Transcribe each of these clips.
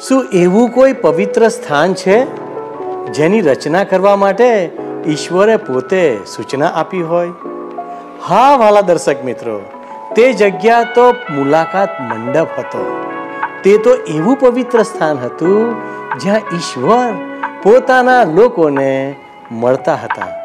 શું એવું કોઈ પવિત્ર સ્થાન છે જેની રચના કરવા માટે ઈશ્વરે પોતે સૂચના આપી હોય? હા, વાલા દર્શક મિત્રો, તે જગ્યા તો મુલાકાત મંડપ હતો. તે તો એવું પવિત્ર સ્થાન હતું જ્યાં ઈશ્વર પોતાના લોકોને મળતા હતા.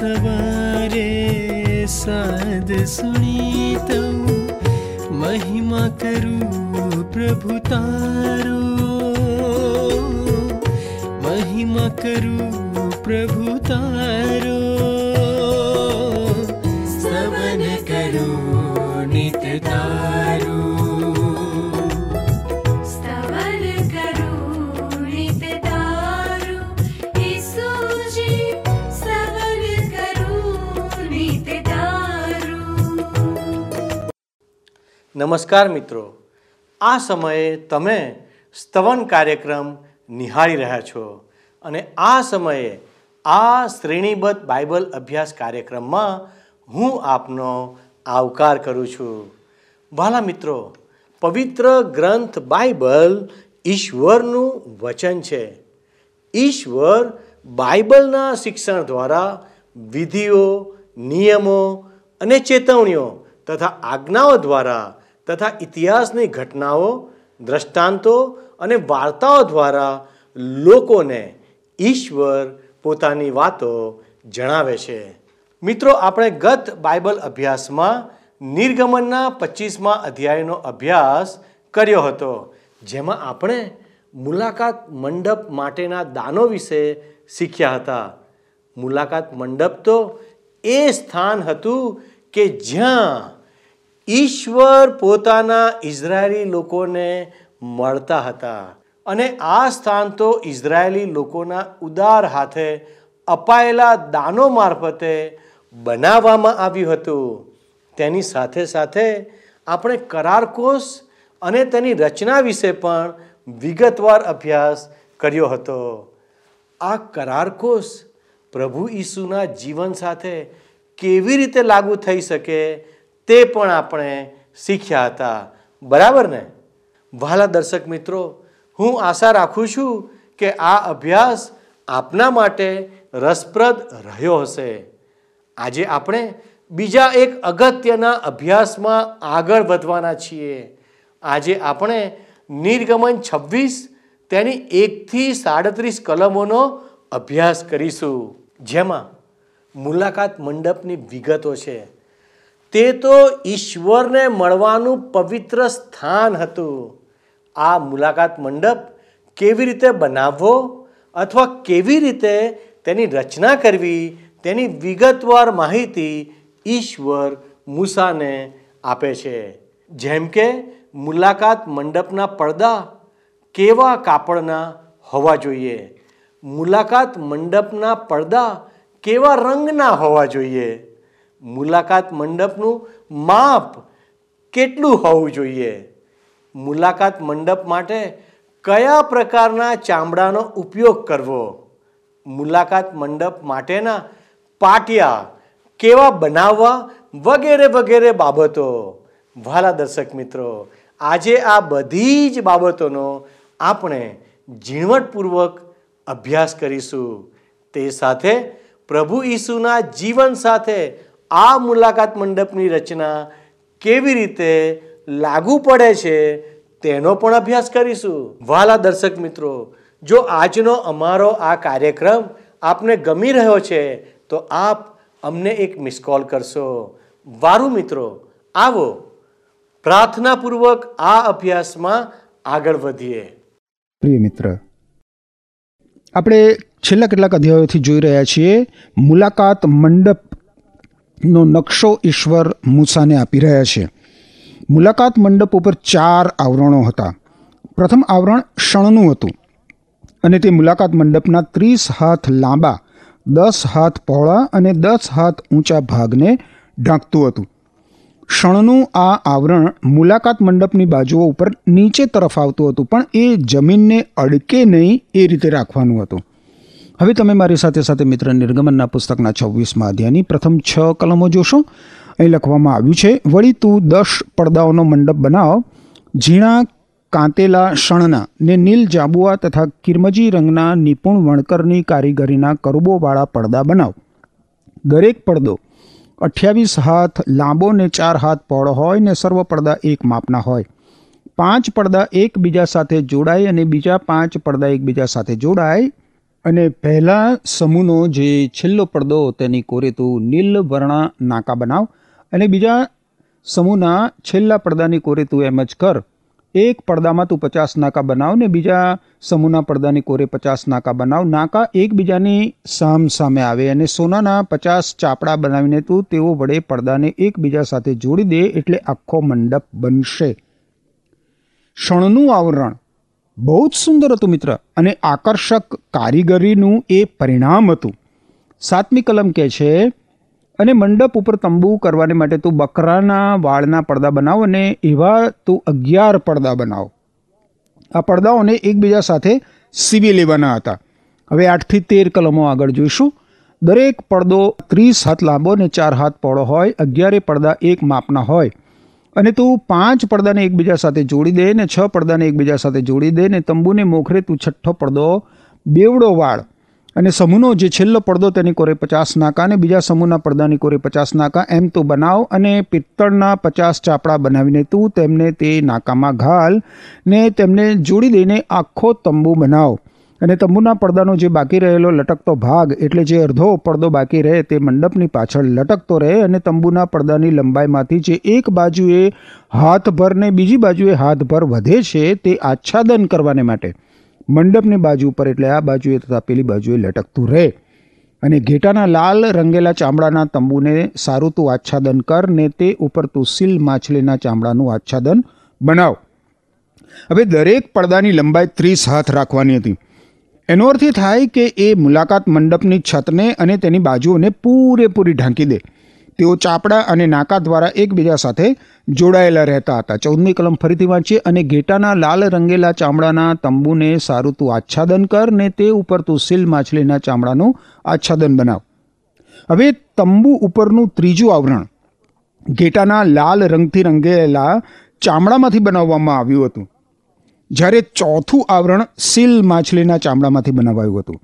सवारे साध सुनीतौ। सर्वे शाध सुनि महिमाकप्रभु तार। महिमाकू प्रभु नित सम्य નમસ્કાર મિત્રો. આ સમયે તમે સ્તવન કાર્યક્રમ નિહાળી રહ્યા છો અને આ સમયે આ શ્રેણીબદ્ધ બાઇબલ અભ્યાસ કાર્યક્રમમાં હું આપનો આવકાર કરું છું. વાલા મિત્રો, પવિત્ર ગ્રંથ બાઇબલ ઈશ્વરનું વચન છે. ઈશ્વર બાઇબલના શિક્ષણ દ્વારા વિધિઓ, નિયમો અને ચેતવણીઓ તથા આજ્ઞાઓ દ્વારા તથા ઇતિહાસની ઘટનાઓ, દ્રષ્ટાંતો અને વાર્તાઓ દ્વારા લોકોને ઈશ્વર પોતાની વાતો જણાવે છે. મિત્રો, આપણે ગત બાઇબલ અભ્યાસમાં નિર્ગમનના પચીસમા અધ્યાયનો અભ્યાસ કર્યો હતો, જેમાં આપણે મુલાકાત મંડપ માટેના દાનો વિશે શીખ્યા હતા. મુલાકાત મંડપ તો એ સ્થાન હતું કે જ્યાં ઈશ્વર પોતાના ઇઝરાયેલી લોકોને મળતા હતા. અને આ સ્થાન તો ઇઝરાયેલી લોકોના ઉદાર હાથે અપાયેલા દાનો મારફતે બનાવવામાં આવ્યું હતું. તેની સાથે સાથે આપણે કરારકોષ અને તેની રચના વિશે પણ વિગતવાર અભ્યાસ કર્યો હતો. આ કરારકોષ પ્રભુ ઈસુના જીવન સાથે કેવી રીતે લાગુ થઈ શકે તે પણ આપણે શીખ્યા હતા. બરાબર ને? વહાલા દર્શક મિત્રો, હું આશા રાખું છું કે આ અભ્યાસ આપના માટે રસપ્રદ રહ્યો હશે. આજે આપણે બીજા એક અગત્યના અભ્યાસમાં આગળ વધવાના છીએ. આજે આપણે નિર્ગમન છવ્વીસ, તેની એકથી સાડત્રીસ કલમોનો અભ્યાસ કરીશું. જેમાં મુલાકાત મંડપની વિગતો છે. તે તો ઈશ્વરને મળવાનું પવિત્ર સ્થાન હતું. આ મુલાકાત મંડપ કેવી રીતે બનાવવો અથવા કેવી રીતે તેની રચના કરવી તેની વિગતવાર માહિતી ઈશ્વર મૂસાને આપે છે. જેમ કે મુલાકાત મંડપના પડદા કેવા કાપડના હોવા જોઈએ. મુલાકાત મંડપના પડદા કેવા રંગના હોવા જોઈએ. મુલાકાત મંડપનું માપ કેટલું હોવું જોઈએ? મુલાકાત મંડપ માટે કયા પ્રકારના ચામડાનો ઉપયોગ કરવો? મુલાકાત મંડપ માટેના પાટિયા કેવા બનાવવા વગેરે વગેરે બાબતો? વાલા દર્શક મિત્રો, આજે આ બધી જ બાબતોનો આપણે ઝીણવટપૂર્વક અભ્યાસ કરીશું. તે સાથે પ્રભુ ઈસુના જીવન સાથે આ મુલાકાત મંડપની રચના કેવી રીતે લાગુ પડે છે તેનો પણ અભ્યાસ કરીશું. વાલા દર્શક મિત્રો, જો આજનો અમારો આ કાર્યક્રમ આપને ગમી રહ્યો છે, તો આપ અમને એક મિસ કોલ કરશો. વારું મિત્રો, આવો. પ્રાર્થનાપૂર્વક આ અભ્યાસમાં આગળ વધીએ. પ્રિય મિત્ર, આપણે છેલ્લા કેટલાક અધ્યાયોથી જોઈ રહ્યા છીએ, મુલાકાત મંડપનો નકશો ઈશ્વર મૂસાને આપી રહ્યા છે. મુલાકાત મંડપ ઉપર ચાર આવરણો હતા. પ્રથમ આવરણ શણનું હતું અને તે મુલાકાત મંડપના ત્રીસ હાથ લાંબા, દસ હાથ પહોળા અને દસ હાથ ઊંચા ભાગને ઢાંકતું હતું. શણનું આ આવરણ મુલાકાત મંડપની બાજુઓ ઉપર નીચે તરફ આવતું હતું, પણ એ જમીનને અડકે નહીં એ રીતે રાખવાનું હતું. હવે તમે મારી સાથે સાથે મિત્ર નિર્ગમનના પુસ્તકના છવ્વીસમાં અધ્યાયની પ્રથમ છ કલમો જોશો. અહીં લખવામાં આવ્યું છે, વળી તું દસ પડદાઓનો મંડપ બનાવ, ઝીણા કાંતેલા શણના ને નીલ જાંબુઆ તથા કિરમજી રંગના નિપુણ વણકરની કારીગરીના કરુબોવાળા પડદા બનાવ. દરેક પડદો અઠ્યાવીસ હાથ લાંબો ને ચાર હાથ પહોળો હોય ને સર્વ પડદા એક માપના હોય. પાંચ પડદા એકબીજા સાથે જોડાય અને બીજા પાંચ પડદા એકબીજા સાથે જોડાય અને પહેલા સમૂહનો જે છેલ્લો પડદો તેની કોરે તું નીલ વર્ણા નાકા બનાવ અને બીજા સમૂહના છેલ્લા પડદાની કોરે તું એમ જ કર. એક પડદામાં તું પચાસ નાકા બનાવ ને બીજા સમૂહના પડદાની કોરે પચાસ નાકા બનાવ. નાકા એકબીજાની સામ સામે આવે અને સોનાના પચાસ ચાપડા બનાવીને તું તેઓ વડે પડદાને એકબીજા સાથે જોડી દે એટલે આખો મંડપ બનશે. શણનું આવરણ. બહુ જ સુંદર હતું મિત્ર. અને આકર્ષક કારીગરીનું એ પરિણામ હતું. સાતમી કલમ કહે છે, અને મંડપ ઉપર તંબુ કરવાને માટે તું બકરાના વાળના પડદા બનાવ અને એવા તું અગિયાર પડદા બનાવ. આ પડદાઓને એકબીજા સાથે સીવી લેવાના હતા. હવે આઠથી તેર કલમો આગળ જોઈશું. દરેક પડદો ત્રીસ હાથ લાંબો ને ચાર હાથ પહોળો હોય, અગિયારે પડદા એક માપના હોય. અને તું પાંચ પડદાને એકબીજા સાથે જોડી દે ને છ પડદાને એકબીજા સાથે જોડી દે ને તંબુને મોખરે તું છઠ્ઠો પડદો બેવડો વાળ. અને સમૂહનો જે છેલ્લો પડદો તેની કોરે પચાસ નાકા અને બીજા સમૂહના પડદાની કોરે પચાસ નાકા, એમ તું બનાવ અને પિત્તળના પચાસ ચાપડા બનાવીને તું તેમને તે નાકામાં ઘાલ ને તેમને જોડી દઈને આખો તંબુ બનાવ. અને તંબુના પડદાનો જે બાકી રહેલો લટકતો ભાગ, એટલે જે અડધો પડદો બાકી રહે તે મંડપની પાછળ લટકતો રહે અને તંબુના પડદાની લંબાઈમાંથી જે એક બાજુએ હાથભરને બીજી બાજુએ હાથભર વધે છે તે આચ્છાદન કરવાને માટે મંડપની બાજુ ઉપર, એટલે આ બાજુએ તથા પેલી બાજુએ લટકતું રહે. અને ઘેટાના લાલ રંગેલા ચામડાના તંબુને સારું તું આચ્છાદન કર ને તે ઉપર તું સીલ માછલીના ચામડાનું આચ્છાદન બનાવ. હવે દરેક પડદાની લંબાઈ ત્રીસ હાથ રાખવાની હતી. એનો અર્થ એ થાય કે એ મુલાકાત મંડપની છતને અને તેની બાજુઓને પૂરેપૂરી ઢાંકી દે. તેઓ ચાપડા અને નાકા દ્વારા એકબીજા સાથે જોડાયેલા રહેતા હતા. ચૌદમી કલમ ફરીથી વાંચીએ અને ઘેટાના લાલ રંગેલા ચામડાના તંબુને સારું તું આચ્છાદન કર ને તે ઉપર તું સીલ માછલીના ચામડાનું આચ્છાદન બનાવ. હવે તંબુ ઉપરનું ત્રીજું આવરણ ઘેટાના લાલ રંગથી રંગેલા ચામડામાંથી બનાવવામાં આવ્યું હતું. જ્યારે ચોથું આવરણ સીલ માછલીના ચામડામાંથી બનાવાયું હતું.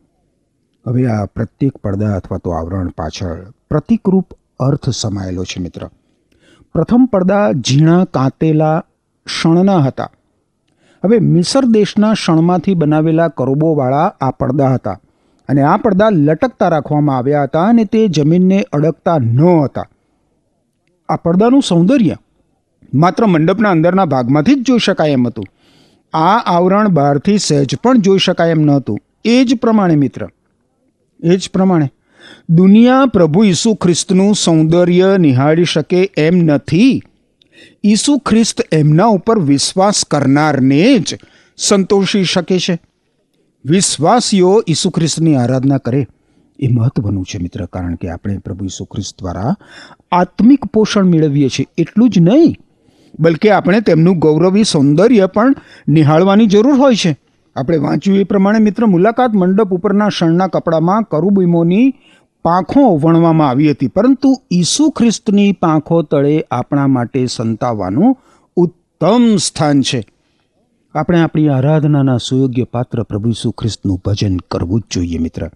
હવે આ પ્રત્યેક પડદા અથવા તો આવરણ પાછળ પ્રતિકરૂપ અર્થ સમાયેલો છે મિત્ર. પ્રથમ પડદા ઝીણા કાંતેલા શણના હતા. હવે મિસર દેશના શણમાંથી બનાવેલા કરોબોવાળા આ પડદા હતા અને આ પડદા લટકતા રાખવામાં આવ્યા હતા અને તે જમીનને અડકતા ન હતા. આ પડદાનું સૌંદર્ય માત્ર મંડપના અંદરના ભાગમાંથી જ જોઈ શકાય એમ હતું. આ આવરણ બહારથી સહેજ પણ જોઈ શકાય એમ નહોતું. એ જ પ્રમાણે મિત્ર, એ જ પ્રમાણે. દુનિયા પ્રભુ ઈસુ ખ્રિસ્તનું સૌંદર્ય નિહાળી શકે એમ નથી. ઈસુ ખ્રિસ્ત એમના ઉપર વિશ્વાસ કરનારને જ સંતોષી શકે છે. વિશ્વાસીઓ ઈસુ ખ્રિસ્તની આરાધના કરે. એ મહત્વનું છે મિત્ર, કારણ કે આપણે પ્રભુ ઈસુ ખ્રિસ્ત દ્વારા આત્મિક પોષણ મેળવીએ છીએ. એટલું જ નહીં. બલકે આપણે તેમનું ગૌરવી, સૌંદર્ય પણ નિહાળવાની જરૂર હોય છે. આપણે વાંચ્યું એ પ્રમાણે, મિત્ર, મુલાકાત મંડપ ઉપરના શણના કપડામાં કરુબીમોની પાંખો વણવામાં આવી હતી. પરંતુ ઈસુ ખ્રિસ્તની પાંખો તળે આપણા માટે સંતાવવાનું ઉત્તમ સ્થાન છે. આપણે આપણી આરાધનાના સુયોગ્ય પાત્ર પ્રભુ ઈસુ ખ્રિસ્તનું ભજન કરવું જ જોઈએ, મિત્ર.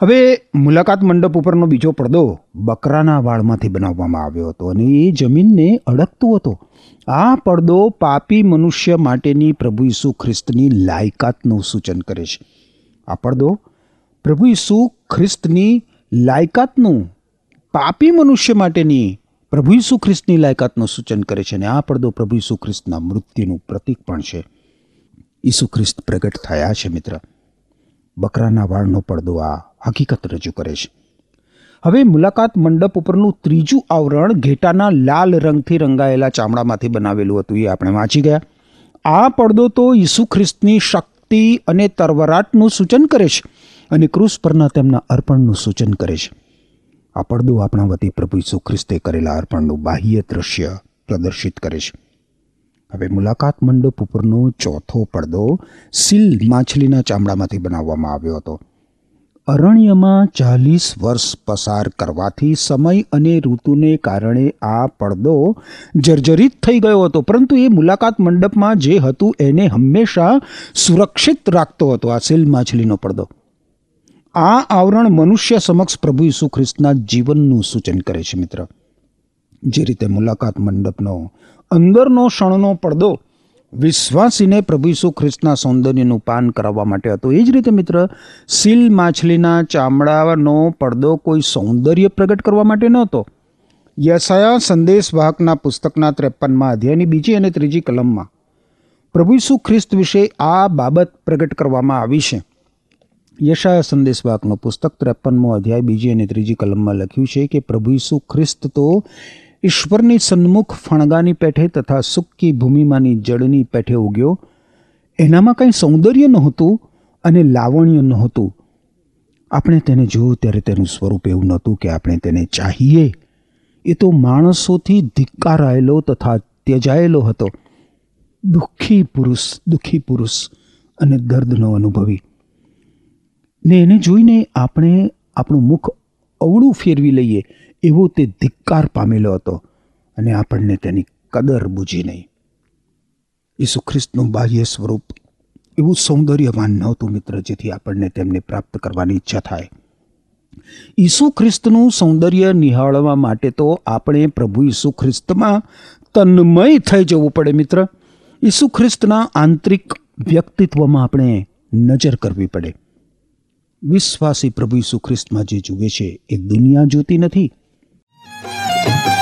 હવે મુલાકાત મંડપ ઉપરનો બીજો પડદો બકરાના વાળમાંથી બનાવવામાં આવ્યો હતો અને એ જમીનને અડકતો હતો. આ પડદો પાપી મનુષ્ય માટેની પ્રભુ ઈસુ ખ્રિસ્તની લાયકાતનું સૂચન કરે છે. આ પડદો પ્રભુ ઈસુ ખ્રિસ્તની લાયકાતનું, પાપી મનુષ્ય માટેની પ્રભુ ઈસુ ખ્રિસ્તની લાયકાતનું સૂચન કરે છે અને આ પડદો પ્રભુ ઈસુ ખ્રિસ્તના મૃત્યુનું પ્રતીક પણ છે. ઈસુ ખ્રિસ્ત પ્રગટ થયા છે મિત્ર. બકરાના વાળનો પડદો આ હકીકત રજૂ કરે છે. હવે મુલાકાત મંડપ ઉપરનું ત્રીજું આવરણ ઘેટાના લાલ રંગથી રંગાયેલા ચામડામાંથી બનાવેલું હતું એ આપણે વાંચી ગયા. આ પડદો તો ઈસુ ખ્રિસ્તની શક્તિ અને તરવરાટનું સૂચન કરે છે અને ક્રૂસ પરના તેમના અર્પણનું સૂચન કરે છે. આ પડદો આપણા વતી પ્રભુ ઈસુ ખ્રિસ્તે કરેલા અર્પણનું બાહ્ય દ્રશ્ય પ્રદર્શિત કરે છે. હવે મુલાકાત મંડપ ઉપરનો ચોથો પડદો સીલ માછલીના ચામડામાંથી બનાવવામાં આવ્યો હતો. અરણ્યમાં ચાલીસ વર્ષ પસાર કરવાથી સમય અને ઋતુને કારણે આ પડદો જર્જરિત થઈ ગયો હતો. પરંતુ એ મુલાકાત મંડપમાં જે હતું એને હંમેશા સુરક્ષિત રાખતો હતો આ સીલ માછલીનો પડદો. આ આવરણ મનુષ્ય સમક્ષ પ્રભુ ઈસુ ખ્રિસ્તના જીવનનું સૂચન કરે છે મિત્ર. જે રીતે મુલાકાત મંડપનો અંદરનો ક્ષણનો પડદો વિશ્વાસીને પ્રભુ ઈસુ ખ્રિસ્તના સૌંદર્યનું પાન કરાવવા માટે હતો. એ જ રીતે મિત્ર, સીલ માછલીના ચામડાનો પડદો કોઈ સૌંદર્ય પ્રગટ કરવા માટે નહોતો. યસાયા સંદેશવાહકના પુસ્તકના ત્રેપનમાં અધ્યાયની બીજી અને ત્રીજી કલમમાં પ્રભુ ઈસુ ખ્રિસ્ત વિશે આ બાબત પ્રગટ કરવામાં આવી છે. યશાયા સંદેશવાહકનું પુસ્તક ત્રેપનમો અધ્યાય બીજી અને ત્રીજી કલમમાં લખ્યું છે કે પ્રભુ ઈસુ ખ્રિસ્ત તો ઈશ્વરની સન્મુખ ફણગાની પેઠે તથા સુક્કી ભૂમિમાંની જળની પેઠે ઉગ્યો. એનામાં કંઈ સૌંદર્ય નહોતું અને લાવણ્ય નહોતું. આપણે તેને જોયું ત્યારે તેનું સ્વરૂપ એવું નહોતું કે આપણે તેને ચાહીએ. એ તો માણસોથી ધિક્કારાયેલો તથા ત્યજાયેલો હતો. દુઃખી પુરુષ દુઃખી પુરુષ અને દર્દનો અનુભવી. ને એને જોઈને આપણે આપણું મુખ અવળું ફેરવી લઈએ. એવો તે ધિક્કાર પામેલો હતો અને આપણને તેની કદર બૂજી નહીં. ઈસુ ખ્રિસ્તનું બાહ્ય સ્વરૂપ એવું સૌંદર્યવાન નહોતું મિત્ર જેથી આપણને તેમને પ્રાપ્ત કરવાની ઈચ્છા થાય. ઈસુ ખ્રિસ્તનું સૌંદર્ય નિહાળવા માટે તો આપણે પ્રભુ ઈસુ ખ્રિસ્તમાં તન્મય થઈ જવું પડે મિત્ર. ઈસુ ખ્રિસ્તના આંતરિક વ્યક્તિત્વમાં આપણે નજર કરવી પડે. વિશ્વાસી પ્રભુ ઈસુ ખ્રિસ્તમાં જે જુએ છે એ દુનિયા જોતી નથી રાખો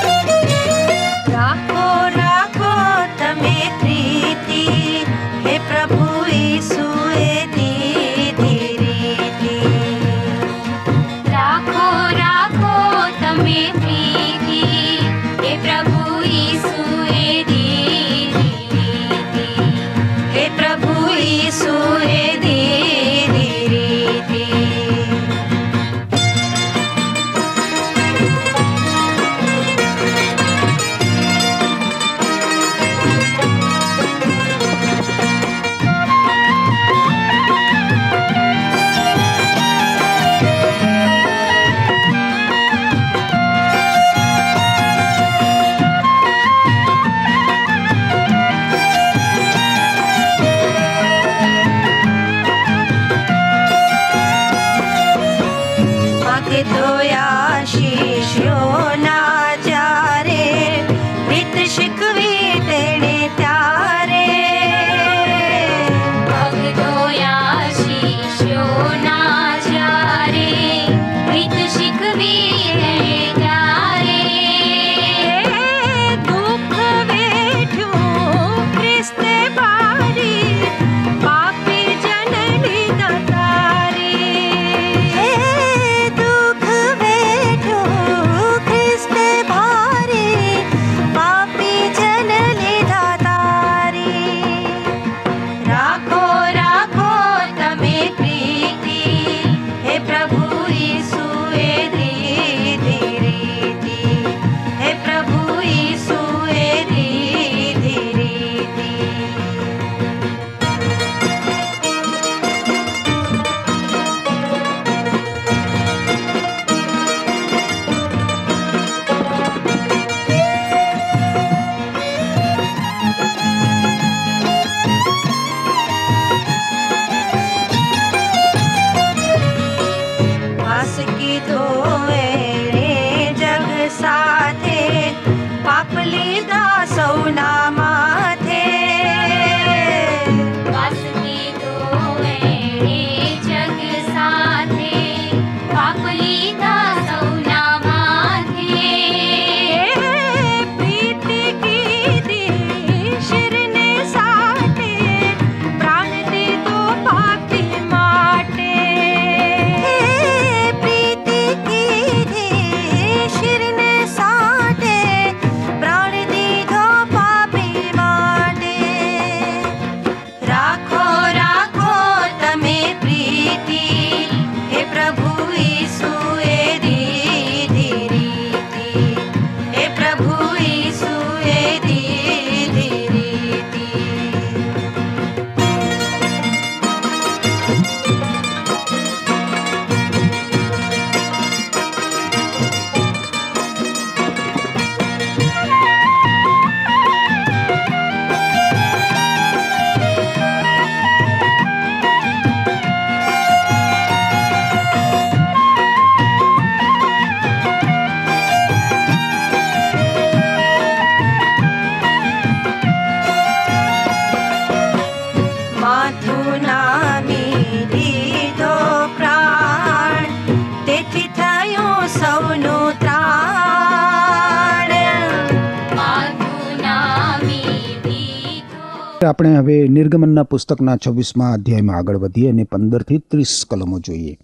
આપણે હવે નિર્ગમનના પુસ્તકના છવ્વીસમાં અધ્યાયમાં આગળ વધીએ અને પંદરથી ત્રીસ કલમો જોઈએ.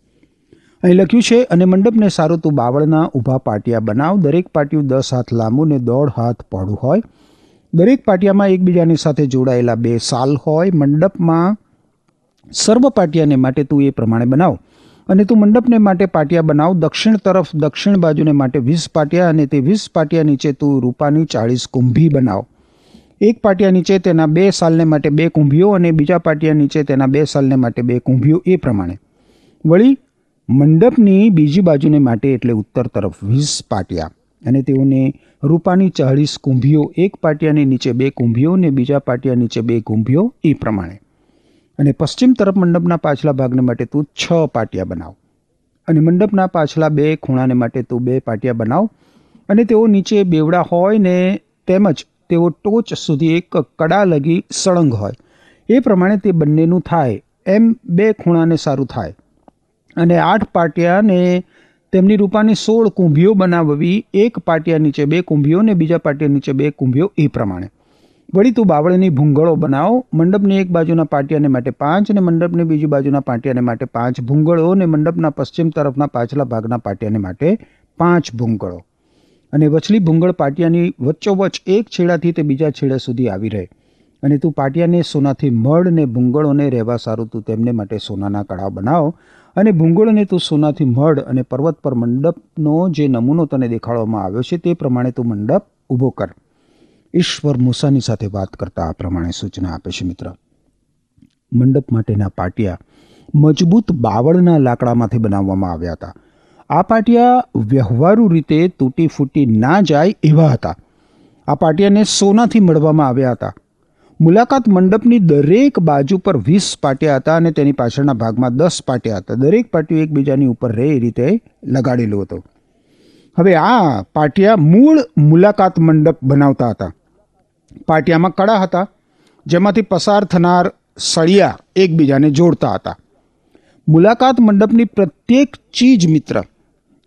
અહીં લખ્યું છે, અને મંડપને સારું તું બાવળના ઊભા પાટિયા બનાવ, દરેક પાટિયું દસ હાથ લાંબુ ને દોઢ હાથ પહોળું હોય. દરેક પાટિયામાં એકબીજાની સાથે જોડાયેલા બે સાલ હોય. મંડપમાં સર્વ પાટિયાને માટે તું એ પ્રમાણે બનાવ. અને તું મંડપને માટે પાટિયા બનાવ. દક્ષિણ તરફ દક્ષિણ બાજુને માટે વીસ પાટિયા અને તે વીસ પાટિયા નીચે તું રૂપાની ચાળીસ કુંભી બનાવ. એક પાટિયા નીચે તેના બે સાલને માટે બે કુંભીઓ અને બીજા પાટિયા નીચે તેના બે સાલને માટે બે કુંભીઓ, એ પ્રમાણે. વળી મંડપની બીજી બાજુને માટે એટલે ઉત્તર તરફ વીસ પાટિયા અને તેઓને રૂપાની ચાળીસ કુંભીઓ, એક પાટિયાની નીચે બે કુંભીઓ અને બીજા પાટિયા નીચે બે કુંભીઓ, એ પ્રમાણે. અને પશ્ચિમ તરફ મંડપના પાછલા ભાગને માટે તું છ પાટિયા બનાવ. અને મંડપના પાછલા બે ખૂણાને માટે તું બે પાટિયા બનાવ. અને તેઓ નીચે બેવડા હોય ને તેમજ તેઓ ટોચ સુધી એક કડા લગી સળંગ હોય. એ પ્રમાણે તે બંનેનું થાય. એમ બે ખૂણાને સારું થાય. અને આઠ પાટિયાને તેમની રૂપાની સોળ કુંભીઓ બનાવવી, એક પાટિયા નીચે બે કુંભીઓ ને બીજા પાટિયા નીચે બે કુંભીઓ એ પ્રમાણે. વળી તું બાવળની ભૂંગળો બનાવો. મંડપની એક બાજુના પાટિયાને માટે પાંચ અને મંડપની બીજી બાજુના પાટિયાને માટે પાંચ ભૂંગળો અને મંડપના પશ્ચિમ તરફના પાછલા ભાગના પાટિયાને માટે પાંચ ભૂંગળો. અને વચલી ભૂંગળ પાટિયાની વચ્ચોવચ એક છેડાથી તે બીજા છેડા સુધી આવી રહે. અને તું પાટિયાને સોનાથી મળ ને ભૂંગળોને રહેવા સારું તું તેમને માટે સોનાના કડા બનાવ. અને ભૂંગળોને તું સોનાથી મળ અને પર્વત પર મંડપનો જે નમૂનો તને દેખાડવામાં આવ્યો છે તે પ્રમાણે તું મંડપ ઊભો કર. ઈશ્વર મૂસાની સાથે વાત કરતા આ પ્રમાણે સૂચના આપે છે મિત્ર. મંડપ માટેના પાટિયા મજબૂત બાવળના લાકડામાંથી બનાવવામાં આવ્યા હતા. આ પાટિયા વ્યવહારુ રીતે તૂટી ફૂટી ના જાય એવા હતા. આ પાટિયાને સોનાથી મળવામાં આવ્યા હતા. મુલાકાત મંડપની દરેક બાજુ પર વીસ પાટિયા હતા અને તેની પાછળના ભાગમાં દસ પાટિયા હતા. દરેક પાટિયું એકબીજાની ઉપર રહે એ રીતે લગાડેલું હતું. હવે આ પાટિયા મૂળ મુલાકાત મંડપ બનાવતા હતા. પાટિયામાં કડા હતા, જેમાંથી પસાર થનાર સળિયા એકબીજાને જોડતા હતા. મુલાકાત મંડપની પ્રત્યેક ચીજ મિત્ર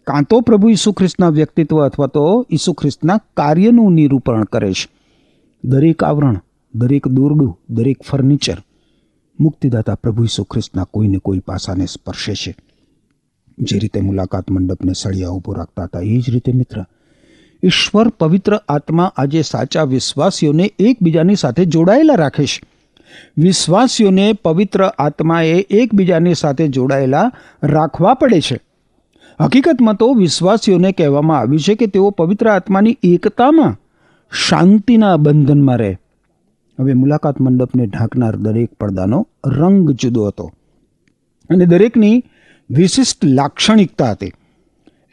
કાં તો પ્રભુ ઈસુ ખ્રિસ્તના વ્યક્તિત્વ અથવા તો ઈસુ ખ્રિસ્તના કાર્યનું નિરૂપણ કરે છે. દરેક આવરણ, દરેક દોરડું, દરેક ફર્નિચર મુક્તિદાતા પ્રભુ ઈસુ ખ્રિસ્તના કોઈને કોઈ પાસાને સ્પર્શે છે. જે રીતે મુલાકાત મંડપને સળિયા ઊભો રાખતા હતા, એ જ રીતે મિત્ર, ઈશ્વર પવિત્ર આત્મા આજે સાચા વિશ્વાસીઓને એકબીજાની સાથે જોડાયેલા રાખે છે. વિશ્વાસીઓને પવિત્ર આત્માએ એકબીજાની સાથે જોડાયેલા રાખવા પડે છે. હકીકતમાં તો વિશ્વાસીઓને કહેવામાં આવ્યું છે કે તેઓ પવિત્ર આત્માની એકતામાં શાંતિના બંધનમાં રહે. હવે મુલાકાત મંડપને ઢાંકનાર દરેક પડદાનો રંગ જુદો હતો અને દરેકની વિશિષ્ટ લાક્ષણિકતા હતી.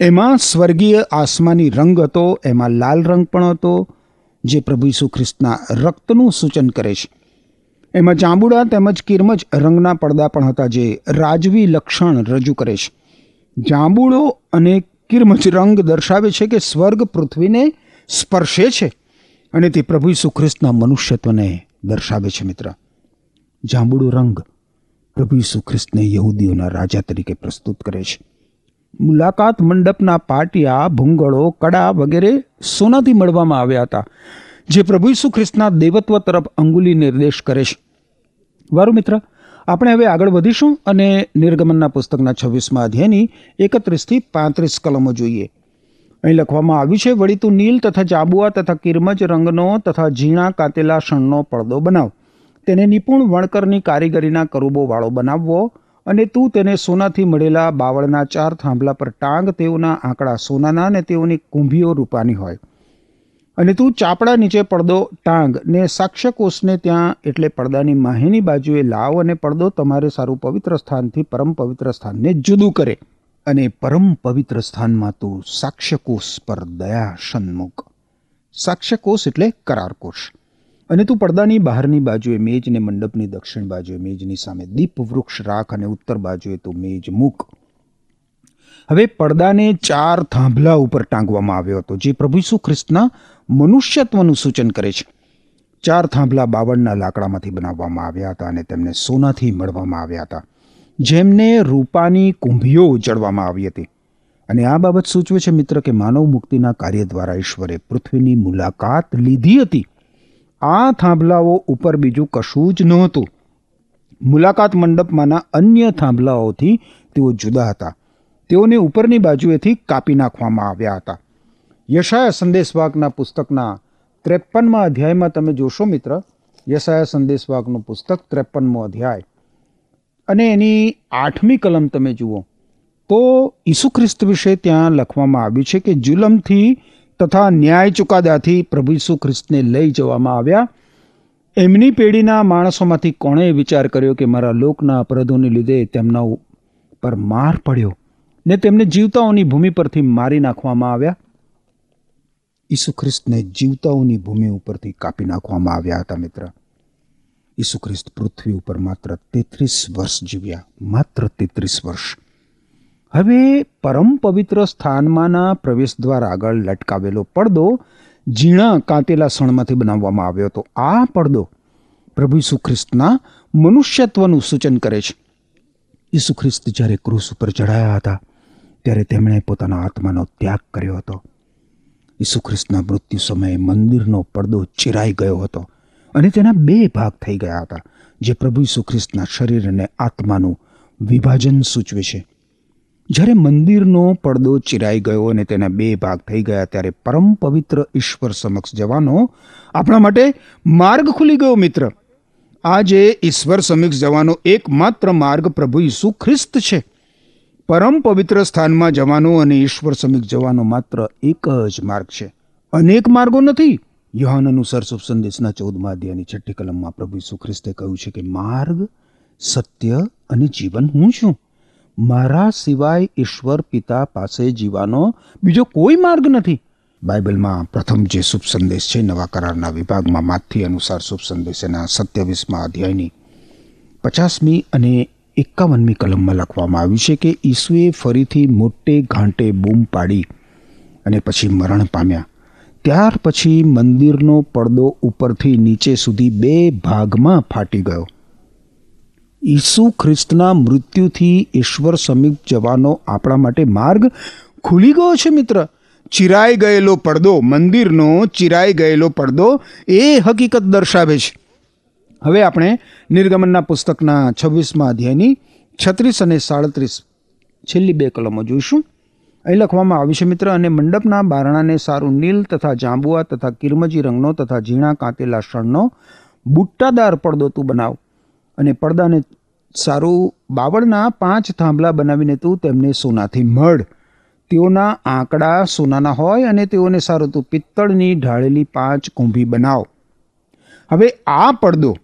એમાં સ્વર્ગીય આસમાની રંગ હતો, એમાં લાલ રંગ પણ હતો, જે પ્રભુ ઈસુ ખ્રિસ્તના રક્તનું સૂચન કરે છે. એમાં જાંબુડા તેમજ કિરમજ રંગના પડદા પણ હતા, જે રાજવી લક્ષણ રજૂ કરે છે. જાંબુડો અને કિરમચ રંગ દર્શાવે છે કે સ્વર્ગ પૃથ્વીને સ્પર્શે છે અને તે પ્રભુ ઈસુ ખ્રિસ્તના મનુષ્યત્વને દર્શાવે છે, મિત્ર. જાંબુડો રંગ પ્રભુ ઈસુ ખ્રિસ્તને યહૂદીઓના રાજા તરીકે પ્રસ્તુત કરે છે. મુલાકાત મંડપના પાટિયા, ભૂંગળો, કડા વગેરે સોનાથી મળવામાં આવ્યા હતા, જે પ્રભુ ઈસુ ખ્રિસ્તના દેવત્વ તરફ અંગુલી નિર્દેશ કરે છે. વારું મિત્ર આપણે હવે આગળ વધીશું અને નિર્ગમનના પુસ્તકના છવ્વીસમાં અધ્યાયની એકત્રીસથી પાંત્રીસ કલમો જોઈએ. અહીં લખવામાં આવ્યું છે, વળી તું નીલ તથા જાબુઆ તથા કિરમજ રંગનો તથા ઝીણા કાતેલા શણનો પડદો બનાવ. તેને નિપુણ વણકરની કારીગરીના કરુબોવાળો બનાવવો અને તું તેને સોનાથી મળેલા બાવળના ચાર થાંભલા પર ટાંગ તેઓના આંકડા સોનાના અને તેઓની કુંભીઓ રૂપાની હોય. અને તું ચાપડા નીચે પડદો ટાંગ ને સાક્ષ્યકોષને ત્યાં એટલે પડદાની માહીની બાજુએ લાવ અને પડદો તમારે સારું પવિત્ર સ્થાનથી પરમ પવિત્ર સ્થાનને જુદું કરે. અને પરમ પવિત્ર સ્થાનમાં તું સાક્ષ્યકોષ પર દયા સન્મુખ. સાક્ષ્યકોષ એટલે કરારકોષ. અને તું પડદાની બહારની બાજુએ મેજ ને મંડપની દક્ષિણ બાજુએ મેજની સામે દીપ વૃક્ષ રાખ અને ઉત્તર બાજુએ તું મેજ મૂક. હવે પડદાને ચાર થાંભલા ઉપર ટાંગવામાં આવ્યો હતો, જે પ્રભુ ઈસુ ખ્રિસ્તના મનુષ્યત્વનું સૂચન કરે છે. ચાર થાંભલા બાવળના લાકડામાંથી બનાવવામાં આવ્યા હતા અને તેમને સોનાથી મળવામાં આવ્યા હતા. જેમને રૂપાની કુંભીઓ ઉજળવામાં આવી હતી. અને આ બાબત સૂચવે છે મિત્ર કે માનવ મુક્તિના કાર્ય દ્વારા ઈશ્વરે પૃથ્વીની મુલાકાત લીધી હતી. આ થાંભલાઓ ઉપર બીજું કશું જ નહોતું. મુલાકાત મંડપમાંના અન્ય થાંભલાઓથી તેઓ જુદા હતા. તેઓને ઉપરની બાજુએથી કાપી નાખવામાં આવ્યા હતા. યશાયા સંદેશવાકના પુસ્તકના ત્રેપનમાં અધ્યાયમાં તમે જોશો મિત્ર, યશાયા સંદેશવાકનું પુસ્તક ત્રેપનમો અધ્યાય. અને એની આઠમી કલમ તમે જુઓ. તો ઈસુ ખ્રિસ્ત વિશે ત્યાં લખવામાં આવ્યું છે કે જુલમથી તથા ન્યાય ચુકાદાથી પ્રભુ ઈસુ ખ્રિસ્તને લઈ જવામાં આવ્યા. એમની પેઢીના માણસોમાંથી કોણે વિચાર કર્યો કે મારા લોકના અપરાધોને લીધે તેમના પર માર પડ્યો ને તેમને જીવતાઓની ભૂમિ પરથી મારી નાખવામાં આવ્યા? ઈસુ ખ્રિસ્તને જીવતાઓની ભૂમિ ઉપરથી કાપી નાખવામાં આવ્યા હતા, મિત્ર. ઈસુ ખ્રિસ્ત પૃથ્વી ઉપર માત્ર તેત્રીસ વર્ષ જીવ્યા, માત્ર તેત્રીસ વર્ષ. હવે પરમ પવિત્ર સ્થાનમાંના પ્રવેશ દ્વાર આગળ લટકાવેલો પડદો ઝીણા કાંતેલા સણમાંથી બનાવવામાં આવ્યો હતો. આ પડદો પ્રભુ ઈસુ ખ્રિસ્તના મનુષ્યત્વનું સૂચન કરે છે. ઈસુ ખ્રિસ્ત જ્યારે ક્રૂસ ઉપર ચડાયા હતા, ત્યારે તેમણે પોતાના આત્માનો ત્યાગ કર્યો હતો. ઈસુ ખ્રિસ્તના મૃત્યુ સમયે મંદિરનો પડદો ચિરાઈ ગયો હતો અને તેના બે ભાગ થઈ ગયા હતા, જે પ્રભુ ઈસુ ખ્રિસ્તના શરીર અને આત્માનું વિભાજન સૂચવે છે. જ્યારે મંદિરનો પડદો ચિરાઈ ગયો અને તેના બે ભાગ થઈ ગયા, ત્યારે પરમ પવિત્ર ઈશ્વર સમક્ષ જવાનો આપણા માટે માર્ગ ખુલી ગયો મિત્ર. આજે ઈશ્વર સમક્ષ જવાનો એકમાત્ર માર્ગ પ્રભુ ઈસુ ખ્રિસ્ત છે. પરમ પવિત્ર સ્થાનમાં જવાનો અને ઈશ્વર સમીપ જવાનો માત્ર એક જ માર્ગ છે. અનેક માર્ગો નથી. યોહાન અનુસાર શુભ સંદેશના ચૌદમા અધ્યાયની છઠ્ઠી કલમમાં પ્રભુ ઈસુ ખ્રિસ્તે કહ્યું છે કે માર્ગ, સત્ય અને જીવન હું છું. મારા સિવાય ઈશ્વર પિતા પાસે જીવાનો બીજો કોઈ માર્ગ નથી. બાઇબલમાં પ્રથમ જે શુભ સંદેશ છે નવા કરારના વિભાગમાં માથી અનુસાર શુભ સંદેશ એના સત્યાવીસમાં અધ્યાયની પચાસમી અને એકાવનમી કલમમાં લખવામાં આવ્યું છે કે ઈસુએ ફરીથી મોટે ઘાંટે બૂમ પાડી અને પછી મરણ પામ્યા. ત્યાર પછી મંદિરનો પડદો ઉપરથી નીચે સુધી બે ભાગમાં ફાટી ગયો. ઈસુ ખ્રિસ્તના મૃત્યુથી ઈશ્વર સમીપ જવાનો આપણા માટે માર્ગ ખુલી ગયો છે મિત્ર. ચિરાઈ ગયેલો પડદો, મંદિરનો ચિરાઈ ગયેલો પડદો એ હકીકત દર્શાવે છે. હવે આપણે નિર્ગમનના પુસ્તકના છવ્વીસમાં અધ્યાયની છત્રીસ અને સાડત્રીસ છેલ્લી બે કલમો જોઈશું. અહીં લખવામાં આવ્યું છે, મિત્ર, અને મંડપના બારણાને સારું નીલ તથા જાંબુઆ તથા કિરમજી રંગનો તથા ઝીણા કાંતેલા શણનો બુટ્ટાદાર પડદો તું બનાવ અને પડદાને સારું બાવળના પાંચ થાંભલા બનાવીને તું તેમને સોનાથી મળ. તેઓના આંકડા સોનાના હોય અને તેઓને સારું તું પિત્તળની ઢાળેલી પાંચ કુંભી બનાવ. હવે આ પડદો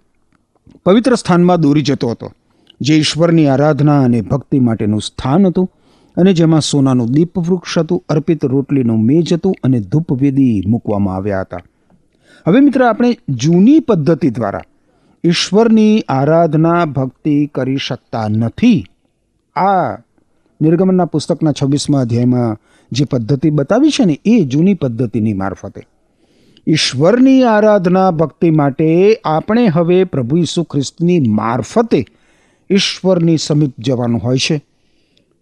પવિત્ર સ્થાનમાં દોરી જતો હતો, જે ઈશ્વરની આરાધના અને ભક્તિ માટેનું સ્થાન હતું અને જેમાં સોનાનું દીપવૃક્ષ હતું, અર્પિત રોટલીનું મેજ હતું અને ધૂપવેદી મૂકવામાં આવ્યા હતા. હવે મિત્ર, આપણે જૂની પદ્ધતિ દ્વારા ઈશ્વરની આરાધના, ભક્તિ કરી શકતા નથી. આ નિર્ગમનના પુસ્તકના છવ્વીસમાં અધ્યાયમાં જે પદ્ધતિ બતાવી છે ને, એ જૂની પદ્ધતિની મારફતે. ઈશ્વરની આરાધના ભક્તિ માટે આપણે હવે પ્રભુ ઈસુ ખ્રિસ્તની મારફતે ઈશ્વરની સમીપ જવાનું હોય છે.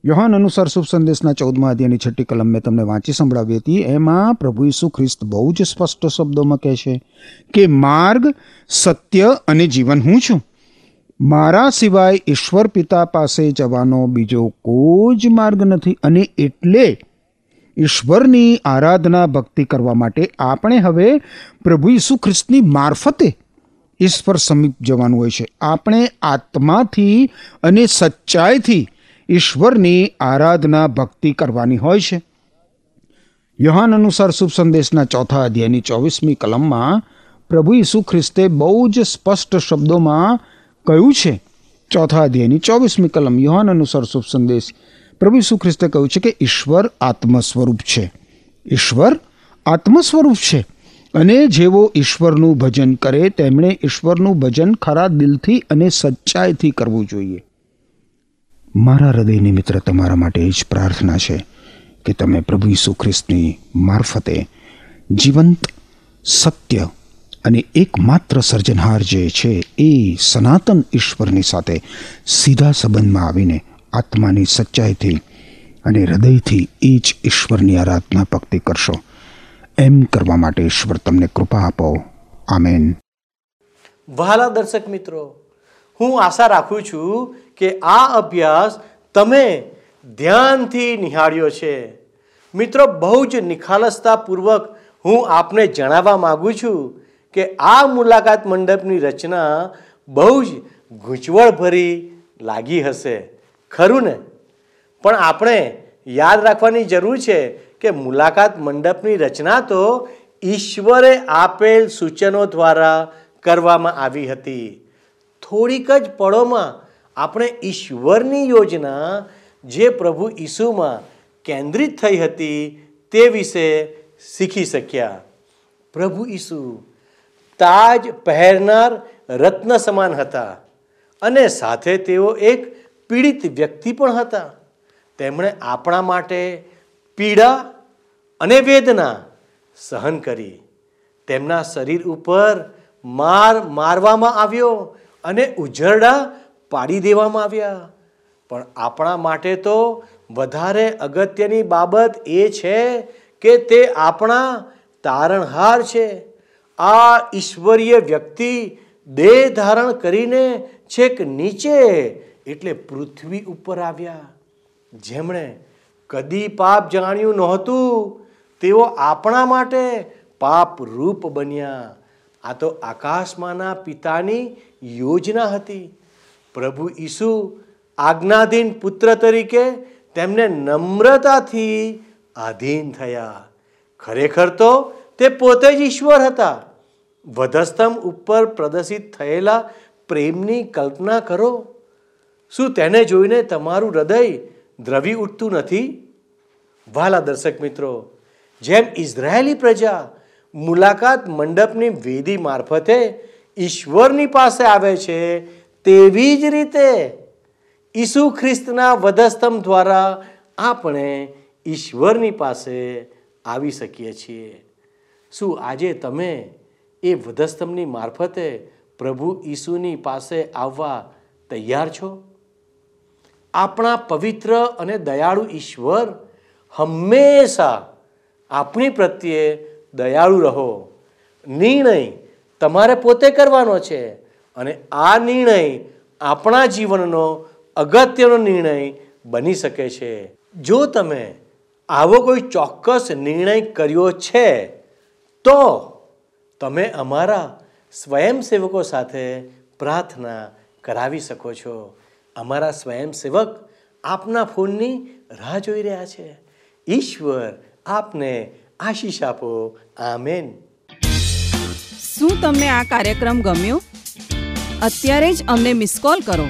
યોહાન અનુસાર શુભ સંદેશના ચૌદમા અધ્યાયની છઠ્ઠી કલમ મેં તમને વાંચી સંભળાવી હતી. એમાં પ્રભુ ઈસુ ખ્રિસ્ત બહુ જ સ્પષ્ટ શબ્દોમાં કહે છે કે, માર્ગ, સત્ય અને જીવન હું છું. મારા સિવાય ઈશ્વર પિતા પાસે જવાનો બીજો કોઈ જ માર્ગ નથી અને એટલે ઈશ્વરની આરાધના ભક્તિ કરવા માટે આપણે હવે પ્રભુ ઈસુ ખ્રિસ્તની મારફતે ઈશ્વર સમીપ જવાનું હોય છે. આપણે આત્માથી અને સચ્ચાઈથી ઈશ્વરની આરાધના ભક્તિ કરવાની હોય છે. યુહાન અનુસાર શુભ સંદેશના ચોથા અધ્યાયની ચોવીસમી કલમમાં પ્રભુ ઈસુ ખ્રિસ્તે બહુ જ સ્પષ્ટ શબ્દોમાં કહ્યું છે. ચોથા અધ્યાયની ચોવીસમી કલમ યોહાન અનુસાર શુભ સંદેશ પ્રભુ ઈસુ ખ્રિસ્તે કહ્યું છે કે ઈશ્વર આત્મ સ્વરૂપ છે. ઈશ્વર આત્મ સ્વરૂપ છે. અને જેવો ઈશ્વરનું ભજન કરે, તેમણે ઈશ્વરનું ભજન ખરા દિલથી અને સચ્ચાઈથી કરવું જોઈએ. મારા હૃદયની મિત્ર તમારા માટે એ જ પ્રાર્થના છે કે તમે પ્રભુ ઈસુ ખ્રિસ્તની મારફતે જીવંત, સત્ય અને એકમાત્ર સર્જનહાર જે છે, એ સનાતન ઈશ્વરની સાથે સીધા સંબંધમાં આવીને આત્માની સચ્ચાઈથી અને હૃદયથી એ જ ઈશ્વરની આરાધના ભક્તિ કરશો. એમ કરવા માટે ઈશ્વર તમને કૃપા આપો. આમેન. વહાલા દર્શક મિત્રો, હું આશા રાખું છું કે આ અભ્યાસ તમે ધ્યાનથી નિહાળ્યો છે. મિત્રો, બહુ જ નિખાલસતાપૂર્વક હું આપને જણાવવા માગું છું કે આ મુલાકાત મંડપની રચના બહુ જ ગૂંચવણભરી લાગી હશે. ખરું ને? પણ આપણે યાદ રાખવાની જરૂર છે કે મુલાકાત મંડપની રચના તો ઈશ્વરે આપેલ સૂચનો દ્વારા કરવામાં આવી હતી. થોડીક જ પળોમાં આપણે ઈશ્વરની યોજના જે પ્રભુ ઈસુમાં કેન્દ્રિત થઈ હતી તે વિશે શીખી શક્યા. પ્રભુ ઈસુ તાજ પહેરનાર રત્ન સમાન હતા અને સાથે તેઓ એક પીડિત વ્યક્તિ પણ હતા. તેમણે આપણા માટે પીડા અને વેદના સહન કરી. તેમના શરીર ઉપર માર મારવામાં આવ્યો અને ઉજરડા પાડી દેવામાં આવ્યા. પણ આપણા માટે તો વધારે અગત્યની બાબત એ છે કે તે આપણા તારણહાર છે. આ ઈશ્વરીય વ્યક્તિ દેહ ધારણ કરીને છેક નીચે એટલે પૃથ્વી ઉપર આવ્યા. જેમણે કદી પાપ જાણ્યું નહોતું, તેઓ આપણા માટે પાપ રૂપ બન્યા. આ તો આકાશમાંના પિતાની યોજના હતી. પ્રભુ ઈસુ આજ્ઞાધીન પુત્ર તરીકે તેમને નમ્રતાથી આધીન થયા. ખરેખર તો તે પોતે જ ઈશ્વર હતા. વધસ્તંભ ઉપર પ્રદર્શિત થયેલા પ્રેમની કલ્પના કરો. શું તેને જોઈને તમારું હૃદય દ્રવી ઉઠતું નથી? વાલા દર્શક મિત્રો, જેમ ઇઝરાયેલી પ્રજા મુલાકાત મંડપની વેદી મારફતે ઈશ્વરની પાસે આવે છે, તેવી જ રીતે ઈસુ ખ્રિસ્તના વધસ્તંભ દ્વારા આપણે ઈશ્વરની પાસે આવી શકીએ છીએ. શું આજે તમે એ વધસ્તંભની મારફતે પ્રભુ ઈસુની પાસે આવવા તૈયાર છો? આપણા પવિત્ર અને દયાળુ ઈશ્વર હંમેશા આપણી પ્રત્યે દયાળુ રહો. નિર્ણય તમારે પોતે કરવાનો છે અને આ નિર્ણય આપણા જીવનનો અગત્યનો નિર્ણય બની શકે છે. જો તમે આવો કોઈ ચોક્કસ નિર્ણય કર્યો છે, તો તમે અમારા સ્વયંસેવકો સાથે પ્રાર્થના કરાવી શકો છો. અમારા સ્વયંસેવક આપના ફોનની રાહ જોઈ રહ્યા છે. ઈશ્વર આપને આશીષ આપો. આમેન. શું તમને આ કાર્યક્રમ ગમ્યો? અત્યારે જ અમને મિસ કોલ કરો.